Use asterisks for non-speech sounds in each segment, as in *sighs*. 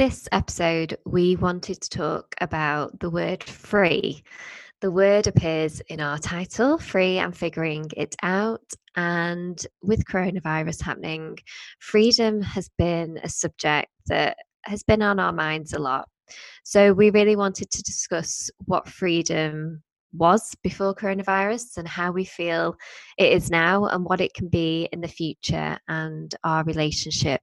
this episode, we wanted to talk about the word free. The word appears in our title, Free and Figuring It Out. And with coronavirus happening, freedom has been a subject that has been on our minds a lot. So we really wanted to discuss what freedom was before coronavirus and how we feel it is now and what it can be in the future and our relationship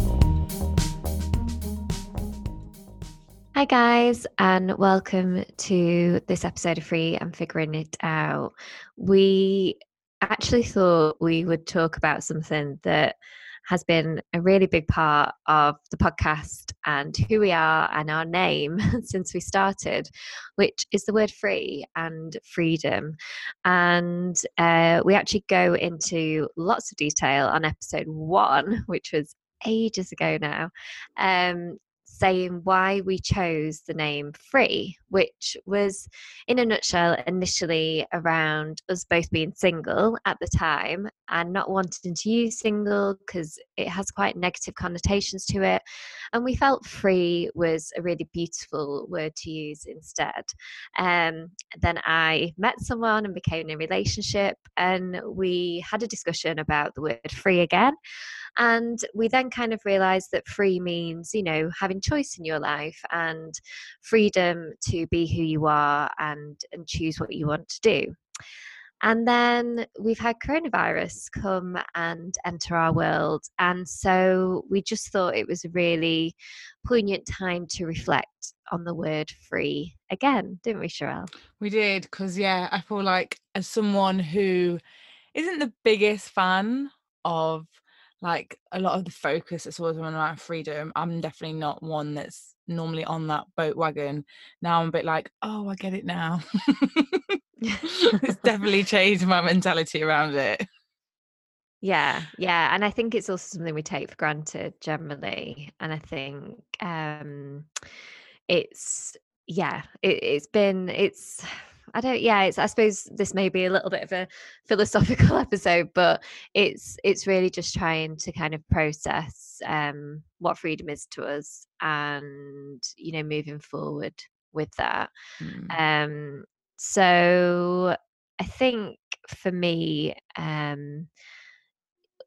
Hi, guys, and welcome to this episode of Free and Figuring It Out. We actually thought we would talk about something that has been a really big part of the podcast and who we are and our name *laughs* since we started, which is the word free and freedom. And uh, we actually go into lots of detail on episode one, *laughs* which was ages ago now, um, saying why we chose the name Free, which was, in a nutshell, initially around us both being single at the time and not wanting to use single because it has quite negative connotations to it. And we felt free was a really beautiful word to use instead. Um, then I met someone and became in a relationship, and we had a discussion about the word free again. And we then kind of realized that free means, you know, having choice in your life and freedom to be who you are and, and choose what you want to do. And then we've had coronavirus come and enter our world. And so we just thought it was a really poignant time to reflect on the word free again, didn't we, Sherelle? We did, because, yeah, I feel like as someone who isn't the biggest fan of like a lot of the focus that's always on around freedom. I'm definitely not one that's normally on that boat wagon. Now i'm a bit like oh i get it now. *laughs* It's *laughs* definitely changed my mentality around it. Yeah yeah and i think it's also something we take for granted generally and i think um it's yeah it, it's been it's I don't yeah, it's I suppose this may be a little bit of a philosophical *laughs* episode, but it's it's really just trying to kind of process um what freedom is to us and you know moving forward with that. Mm. Um so I think for me um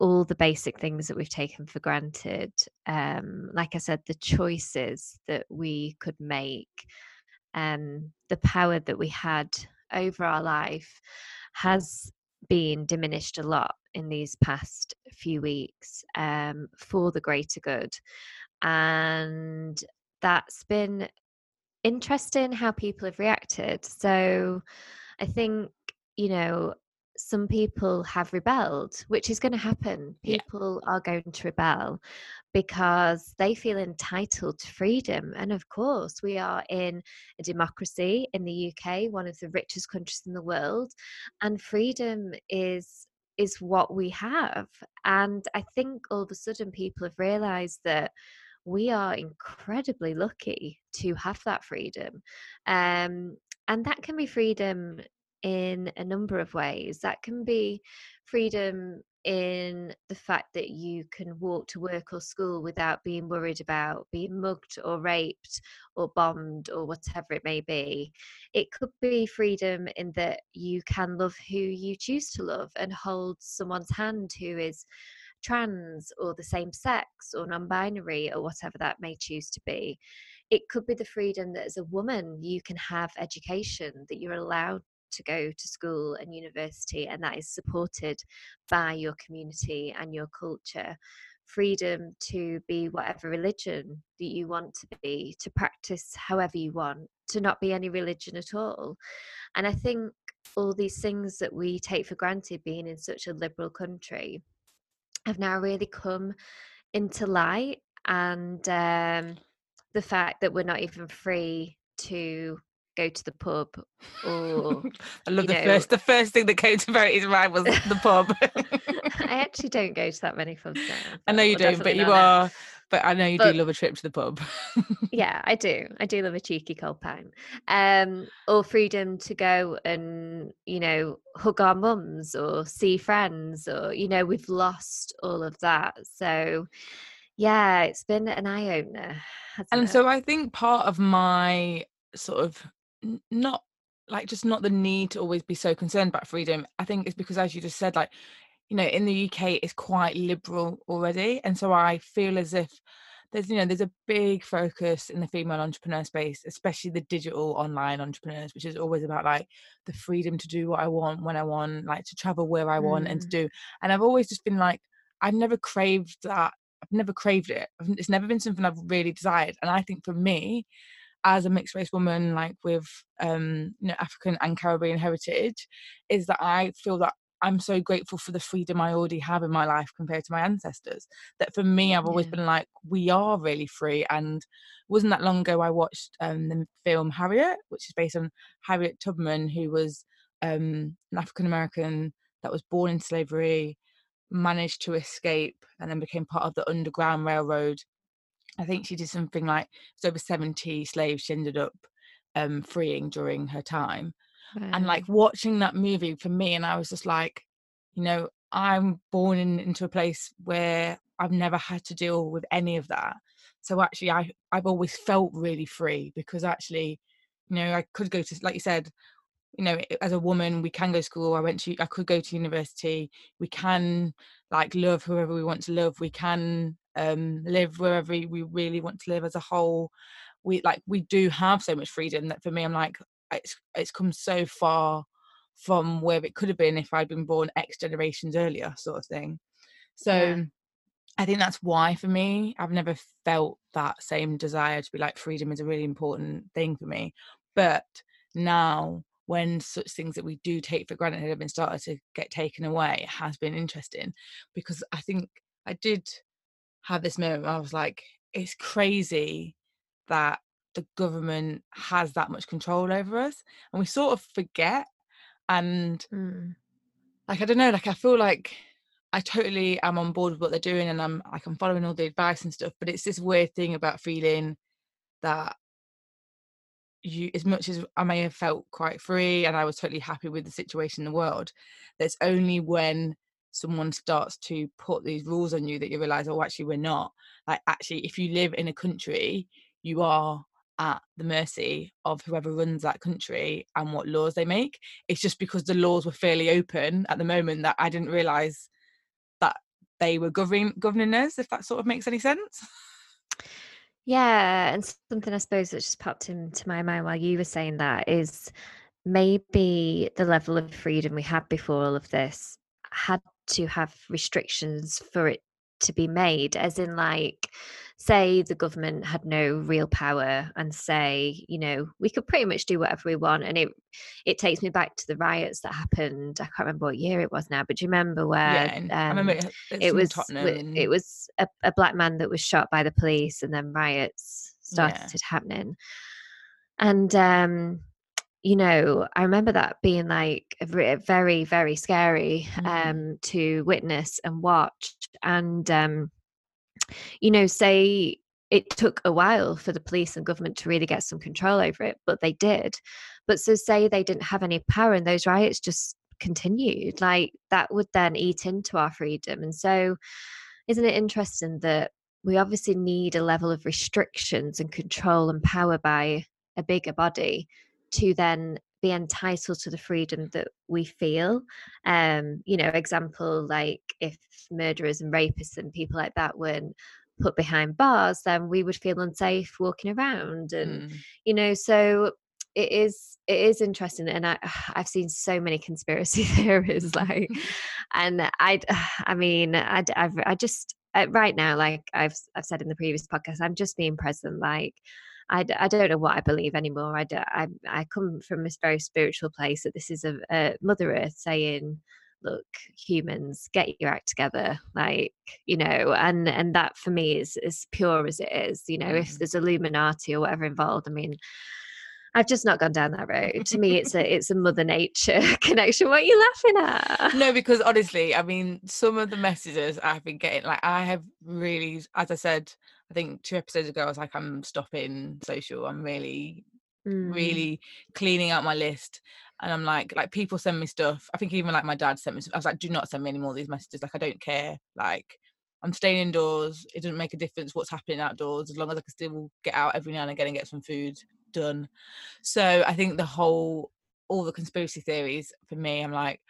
all the basic things that we've taken for granted um like I said the choices that we could make um, the power that we had over our life has been diminished a lot in these past few weeks um, for the greater good. And that's been interesting how people have reacted. So I think, you know, some people have rebelled, which is going to happen. People yeah. are going to rebel because they feel entitled to freedom. And of course, we are in a democracy in the UK, one of the richest countries in the world, and freedom is is what we have. And I think all of a sudden people have realized that we are incredibly lucky to have that freedom. Um, and that can be freedom in a number of ways. That can be freedom in the fact that you can walk to work or school without being worried about being mugged or raped or bombed or whatever it may be. It could be freedom in that you can love who you choose to love and hold someone's hand who is trans or the same sex or non binary or whatever that may choose to be. It could be the freedom that as a woman you can have education, that you're allowed to go to school and university, and that is supported by your community and your culture. Freedom to be whatever religion that you want to be, to practice however you want, to not be any religion at all. And I think all these things that we take for granted being in such a liberal country have now really come into light and um, the fact that we're not even free to go to the pub or *laughs* I love the know- first the first thing that came to Verity's mind was *laughs* the pub. I *laughs* actually don't go to that many pubs now. I know you don't, but you not now. are. But I know you But- do love a trip to the pub. Yeah, I do. I do love a cheeky cold pint. Um, or freedom to go and, you know, hug our mums or see friends or, you know, we've lost all of that. So yeah, it's been an eye opener. and so I think part of my sort of not like just not the need to always be so concerned about freedom. I think it's because, as you just said, like you know, in the UK, it's quite liberal already, and so I feel as if there's you know there's a big focus in the female entrepreneur space, especially the digital online entrepreneurs, which is always about like the freedom to do what I want when I want, like to travel where I want and to mm. do. And I've always just been like, I've never craved that. I've never craved it. It's never been something I've really desired. And I think for me, as a mixed race woman, like with um, you know African and Caribbean heritage, is that I feel that I'm so grateful for the freedom I already have in my life compared to my ancestors. That for me, I've always Yeah. been like, we are really free. And wasn't that long ago I watched um, the film Harriet, which is based on Harriet Tubman, who was um, an African American that was born in slavery, managed to escape, and then became part of the Underground Railroad. I think she did something like it's over 70 slaves she ended up um, freeing during her time. And like watching that movie for me and i was just like you know i'm born in, into a place where i've never had to deal with any of that. So actually i i've always felt really free because actually you know i could go to like you said you know as a woman we can go to school i went to i could go to university we can like love whoever we want to love we can um live wherever we really want to live as a whole we like we do have so much freedom that for me i'm like it's it's come so far from where it could have been if I'd been born X generations earlier, sort of thing. So Yeah. I think that's why for me, I've never felt that same desire to be like freedom is a really important thing for me. But now when such things that we do take for granted have been started to get taken away, it has been interesting because I think I did have this moment where I was like, it's crazy that the government has that much control over us and we sort of forget and Mm. like i don't know like i feel like i totally am on board with what they're doing and i'm like i'm following all the advice and stuff but it's this weird thing about feeling that you as much as i may have felt quite free and i was totally happy with the situation in the world there's only when someone starts to put these rules on you that you realize oh actually we're not. Like actually if you live in a country you are at the mercy of whoever runs that country and what laws they make. It's just because the laws were fairly open at the moment that i didn't realize that they were governing governing us if that sort of makes any sense. Yeah, and something I suppose that just popped into my mind while you were saying that is maybe the level of freedom we had before all of this had to have restrictions for it to be made, as in, like, say the government had no real power and say, you know, we could pretty much do whatever we want. And it it takes me back to the riots that happened. I can't remember what year it was now, but do you remember where yeah and i remember um, it, it was Tottenham it was a, a black man that was shot by the police and then riots Yeah. started happening and um you know i remember that being like very very scary Mhm. um to witness and watch. And um you know say it took a while for the police and government to really get some control over it but they did. But so say they didn't have any power and those riots just continued like that would then eat into our freedom. And so isn't it interesting that we obviously need a level of restrictions and control and power by a bigger body to then be entitled to the freedom that we feel um you know example like if murderers and rapists and people like that weren't put behind bars then we would feel unsafe walking around and Mm. you know so it is it is interesting and i *sighs* i've seen so many conspiracy *laughs* theories like *laughs* and i *sighs* i mean i i just uh, right now like i've i've said in the previous podcast i'm just being present like I, I don't know what I believe anymore. I I come from this very spiritual place that this is a, a Mother Earth saying, look, humans, get your act together. Like, you know, and and that for me is as pure as it is. You know, if Mm. there's Illuminati or whatever involved, I mean, I've just not gone down that road. To me, it's a *laughs* it's a mother nature *laughs* connection. What are you laughing at? No, because honestly, I mean, some of the messages I've been getting, like I have really, as I said, I think two episodes ago, I was like, I'm stopping social. I'm really, Mm. really cleaning out my list. And I'm like, like people send me stuff. I think even like my dad sent me. Stuff. I was like, do not send me any more of these messages. Like I don't care. Like I'm staying indoors. It doesn't make a difference what's happening outdoors as long as I can still get out every now and again and get some food done. So I think the whole, all the conspiracy theories for me, I'm like,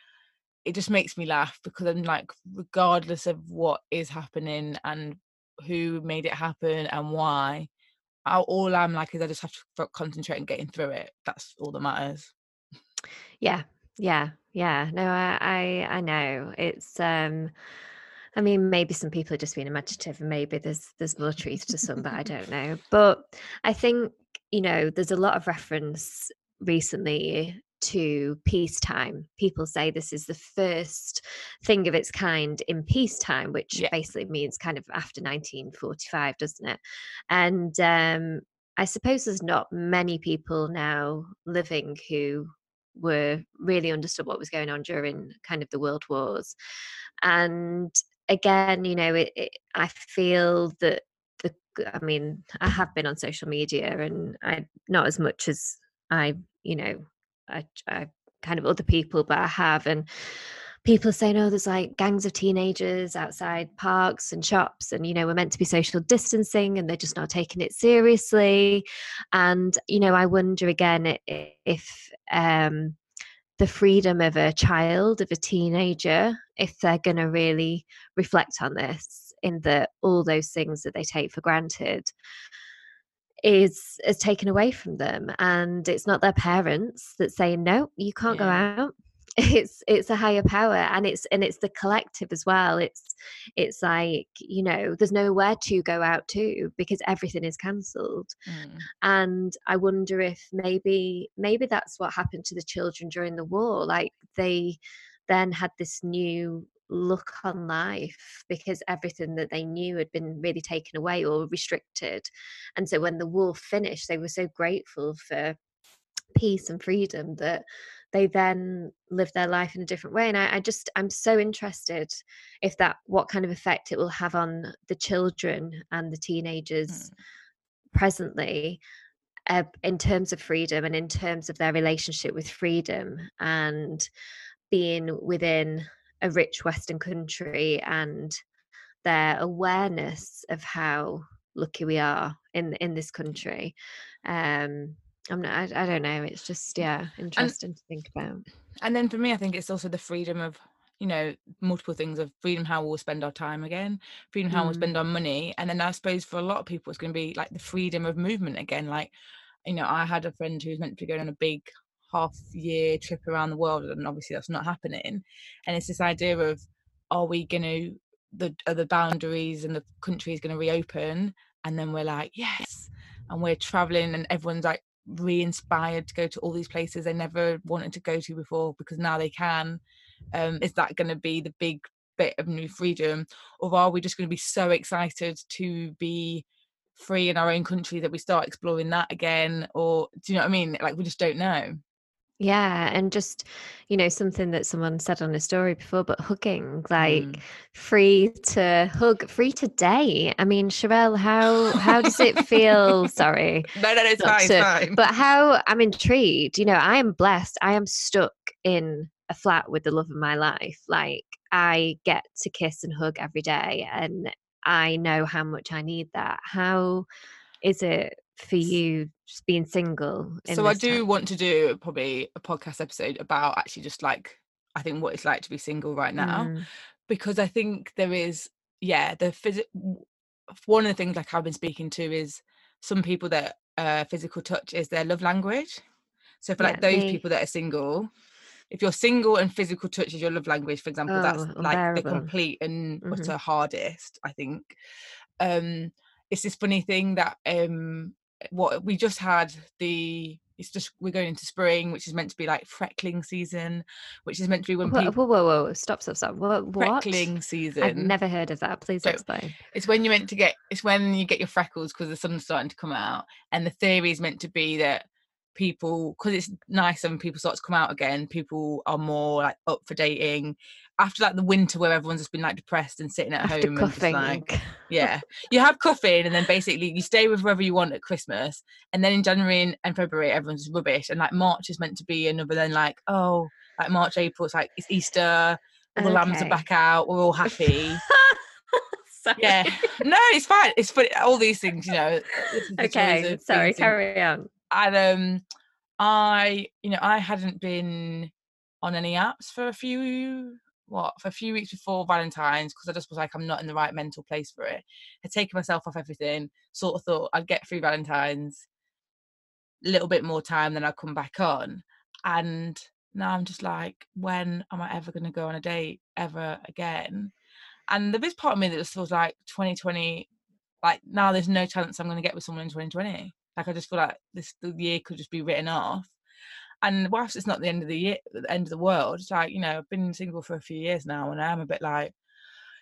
it just makes me laugh because I'm like, regardless of what is happening and who made it happen and why, I, all I'm like is I just have to concentrate on getting through it. That's all that matters. Yeah, yeah, yeah. No, I, I, I know. It's um I mean, maybe some people are just being imaginative, and maybe there's there's more truth to some, but I *laughs* don't know. But I think you know, there's a lot of reference recently to peacetime. People say this is the first thing of its kind in peacetime, which Yeah. basically means kind of after 1945, doesn't it? And um, I suppose there's not many people now living who were really understood what was going on during kind of the world wars. And again, you know, it, it, I feel that the, I mean, I have been on social media and I, not as much as I, you know, I, I kind of other people, but I have. And people saying, oh, there's like gangs of teenagers outside parks and shops, and, you know, we're meant to be social distancing and they're just not taking it seriously. And, you know, I wonder again if, um, the freedom of a child, of a teenager, if they're going to really reflect on this, in that all those things that they take for granted is is taken away from them, and it's not their parents that say no, you can't go out. *laughs* It's it's a higher power, and it's and it's the collective as well. It's it's like you know, there's nowhere to go out to because everything is cancelled Mm. and i wonder if maybe maybe that's what happened to the children during the war like they then had this new look on life because everything that they knew had been really taken away or restricted. And so when the war finished they were so grateful for peace and freedom that they then live their life in a different way. And I, I just i'm so interested if that what kind of effect it will have on the children and the teenagers presently uh, in terms of freedom and in terms of their relationship with freedom and being within a rich Western country and their awareness of how lucky we are in in this country. Um, I'm not. I, I don't know. It's just yeah, interesting to think about. And then for me, I think it's also the freedom of, you know, multiple things of freedom how we'll spend our time again, freedom how we'll Mm. spend our money. And then I suppose for a lot of people, it's going to be like the freedom of movement again. Like, you know, I had a friend who's meant to be going on a big half year trip around the world, and obviously that's not happening. And it's this idea of, are we going to, the are the boundaries and the country is going to reopen? And then we're like, yes. And we're traveling, and everyone's like re-inspired to go to all these places they never wanted to go to before because now they can um is that going to be the big bit of new freedom or are we just going to be so excited to be free in our own country that we start exploring that again or do you know what i mean like we just don't know Yeah, and just you know something that someone said on a story before, but hugging, like Mm. free to hug, free to date. I mean, Sherelle, how how does it feel? Sorry, *laughs* no no no it's fine to- fine but how I'm intrigued. You know, I am blessed. I am stuck in a flat with the love of my life. Like I get to kiss and hug every day, and I know how much I need that. How is it for you just being single? so i do time? want to do probably a podcast episode about actually just like i think what it's like to be single right now Mm, because I think there is, yeah, the physical. One of the things like I've been speaking to is some people that uh, physical touch is their love language. So for like Yeah, those me. people that are single, if you're single and physical touch is your love language, for example, that's Oh, like the complete and Mhm. utter hardest. I think um, it's this funny thing that um, what we just had the. It's just we're going into spring, which is meant to be like freckling season, which is meant to be when Whoa, people whoa, whoa, whoa! Stop, stop, stop! What? What? freckling season. I've never heard of that. Please So- explain. It's when you're meant to get. It's when you get your freckles because the sun's starting to come out, and the theory is meant to be that people because it's nice when people start to come out again people are more like up for dating after like the winter where everyone's just been like depressed and sitting at After home coughing. and just like yeah you have coffee and then basically you stay with whoever you want at christmas and then in january and, and february everyone's rubbish and like march is meant to be another then like oh like march april it's like it's easter all the lambs are back out we're all happy *laughs* Sorry. yeah no it's fine it's funny all these things you know this is the joys Okay. Sorry. Carry on. And um i you know i hadn't been on any apps for a few what for a few weeks before valentine's because i just was like i'm not in the right mental place for it. I'd taken myself off everything sort of thought i'd get through valentine's a little bit more time then i'd come back on and now i'm just like when am i ever going to go on a date ever again? And the is part of me that just feels like 2020 like now there's no chance i'm going to get with someone in 2020 like i just feel like this the year could just be written off. And whilst it's not the end of the year the end of the world it's like you know i've been single for a few years now and i'm a bit like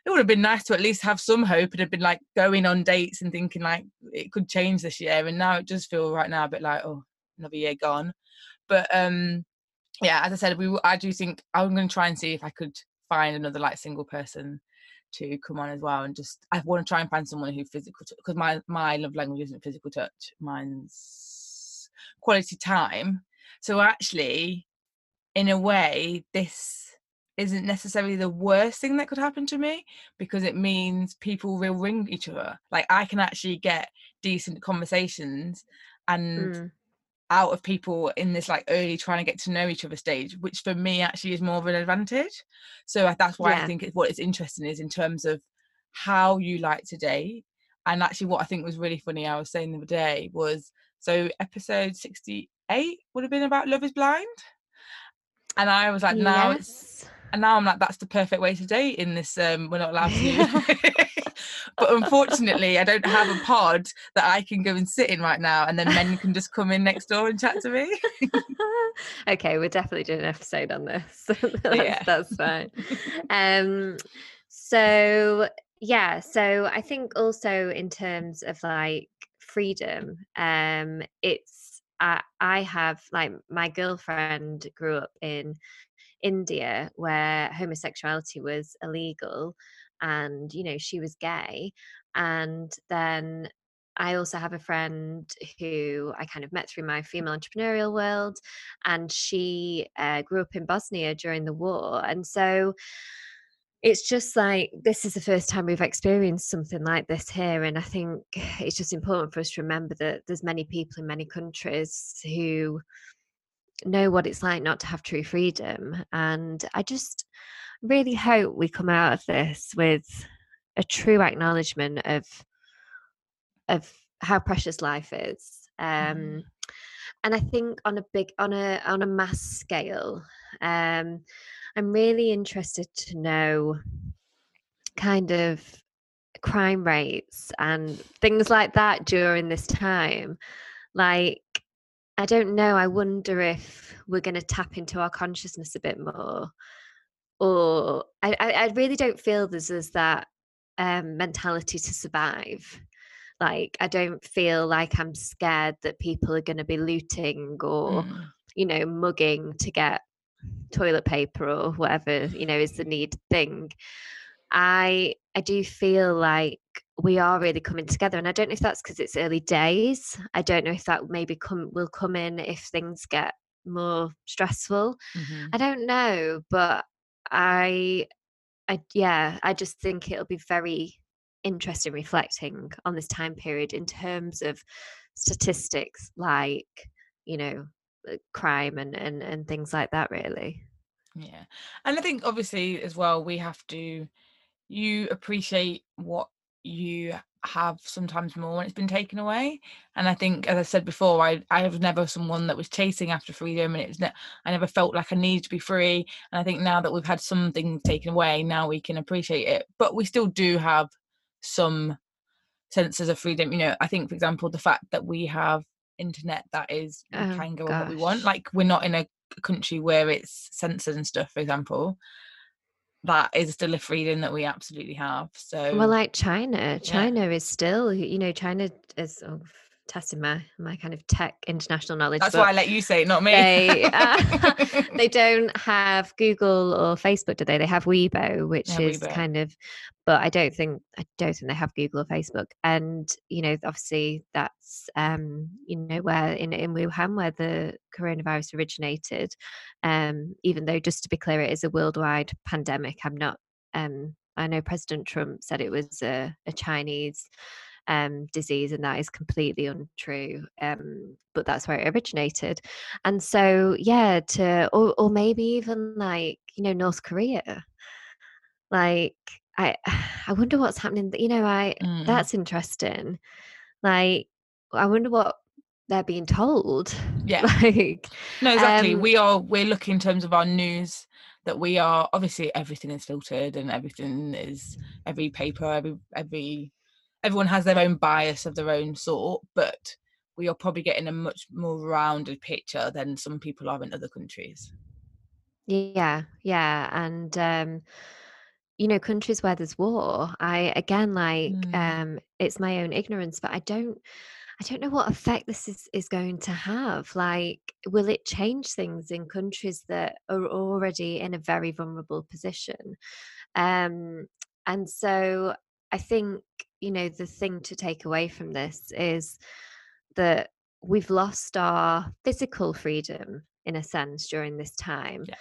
it would have been nice to at least have some hope and have been like going on dates and thinking like it could change this year. And now it does feel right now a bit like oh another year gone. But um yeah as i said we I do think i'm going to try and see if i could find another like single person to come on as well and just i want to try and find someone who physical because my my love language isn't physical touch mine's quality time so actually in a way this isn't necessarily the worst thing that could happen to me because it means people will ring each other like i can actually get decent conversations and Mm. Out of people in this like early trying to get to know each other stage which for me actually is more of an advantage. So that's why i think it, what is interesting is in terms of how you like to date and actually what i think was really funny i was saying the other day was so episode 68 would have been about love is blind? And i was like now it's and now i'm like that's the perfect way to date in this um we're not allowed to *laughs* but unfortunately i don't have a pod that i can go and sit in right now and then men can just come in next door and chat to me *laughs* okay, we're definitely doing an episode on this. *laughs* that's, Yeah. that's fine. *laughs* Um, so yeah, so I think also in terms of like freedom, um, it's I, I have like my girlfriend grew up in India where homosexuality was illegal, and you know she was gay, and then I also have a friend who I kind of met through my female entrepreneurial world, and she uh, grew up in Bosnia during the war. And so it's just like this is the first time we've experienced something like this here. And I think it's just important for us to remember that there's many people in many countries who know what it's like not to have true freedom. And I just really hope we come out of this with a true acknowledgement of of how precious life is um Mhm. and i think on a big on a on a mass scale um i'm really interested to know kind of crime rates and things like that during this time like i don't know i wonder if we're going to tap into our consciousness a bit more or i i, I really don't feel there's, there's that um mentality to survive like i don't feel like i'm scared that people are going to be looting or Mm. you know mugging to get toilet paper or whatever you know is the *sighs* need thing i i do feel like we are really coming together and i don't know if that's because it's early days i don't know if that maybe come will come in if things get more stressful Mhm. i don't know but i i yeah i just think it'll be very interesting reflecting on this time period in terms of statistics like you know crime and and, and things like that really Yeah. And I think obviously as well we have to you appreciate what you have sometimes more when it's been taken away. And I think as I said before, I I was never someone that was chasing after freedom and it's ne- I never felt like I needed to be free. And I think now that we've had some things taken away, now we can appreciate it. But we still do have some senses of freedom. You know, I think for example the fact that we have internet that is we Oh, can go on what we want. Like we're not in a country where it's censored and stuff, for example, that is still a freedom that we absolutely have. So well like china china is still you know china is oh, testing my my kind of tech international knowledge. That's why I let you say it, not me. They, uh, *laughs* they *laughs* don't have Google or Facebook, do they? They have Weibo, which is Weibo. kind of, but I don't think I don't think they have Google or Facebook. And you know, obviously, that's um, you know where in in Wuhan where the coronavirus originated. Um, even though, just to be clear, it is a worldwide pandemic. I'm not. Um, I know President Trump said it was a, a Chinese um, disease, and that is completely untrue. Um, but that's where it originated, and so yeah, to or or maybe even like you know North Korea. Like I, *sighs* I wonder what's happening. You know, I Mm. that's interesting. Like I wonder what they're being told. *laughs* Yeah. Like No, exactly. Um, we are we're looking in terms of our news that we are obviously everything is filtered and everything is every paper, every every everyone has their own bias of their own sort, but we are probably getting a much more rounded picture than some people are in other countries. Yeah, yeah, and um, you know, countries where there's war, I again like Mm. um, it's my own ignorance, but I don't, I don't know what effect this is is going to have. Like, will it change things in countries that are already in a very vulnerable position? Um, and so I think you know the thing to take away from this is that we've lost our physical freedom in a sense during this time Yeah.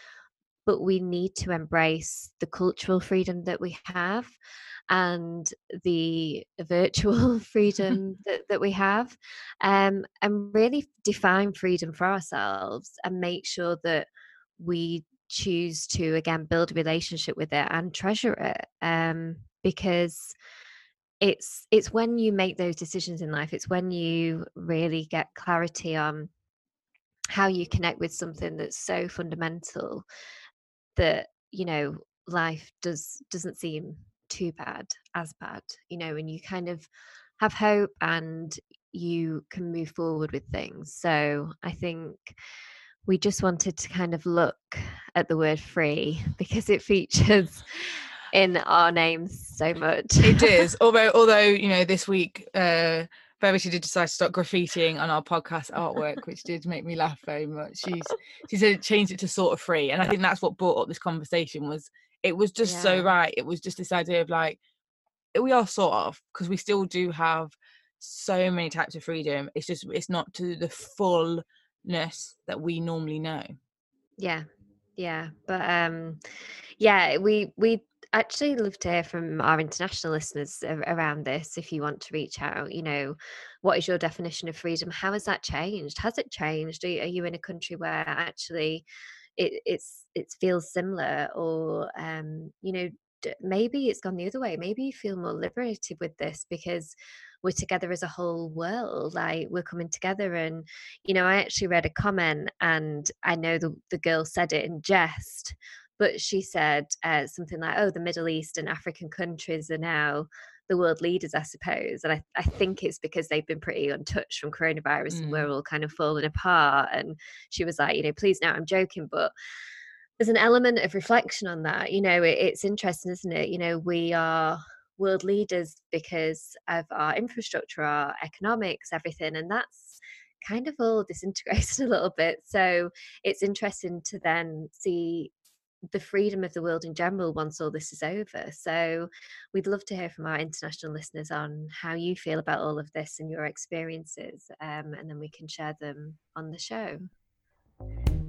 but we need to embrace the cultural freedom that we have and the virtual *laughs* *laughs* freedom that, that we have um, and really define freedom for ourselves and make sure that we choose to again build a relationship with it and treasure it um, because it's it's when you make those decisions in life it's when you really get clarity on how you connect with something that's so fundamental that you know life does doesn't seem too bad as bad you know and you kind of have hope and you can move forward with things. So i think we just wanted to kind of look at the word free *laughs* because it features in our names so much It *laughs* is. although although, you know, this week uh Verity did decide to start graffitiing on our podcast artwork, which did make me laugh very much. She's she said changed it to sort of free. And I think that's what brought up this conversation was it was just so right. It was just this idea of like we are sort of because we still do have so many types of freedom. It's just it's not to the fullness that we normally know. Yeah, yeah, but um, yeah, we we actually love to hear from our international listeners around this. If you want to reach out, you know, what is your definition of freedom? How has that changed? Has it changed? Are you, in a country where actually it it's it feels similar, or um, you know, maybe it's gone the other way. Maybe you feel more liberated with this because we're together as a whole world. Like we're coming together and you know, I actually read a comment and I know the, the girl said it in jest, but she said uh, something like, oh, the Middle East and African countries are now the world leaders, I suppose. And I, I think it's because they've been pretty untouched from coronavirus and we're all kind of falling apart. And she was like, you know, please now I'm joking, but there's an element of reflection on that. You know, it, it's interesting, isn't it? You know, we are world leaders because of our infrastructure, our economics, everything. And that's kind of all disintegrated *laughs* a little bit. So it's interesting to then see the freedom of the world in general once all this is over. So we'd love to hear from our international listeners on how you feel about all of this and your experiences, um, and then we can share them on the show.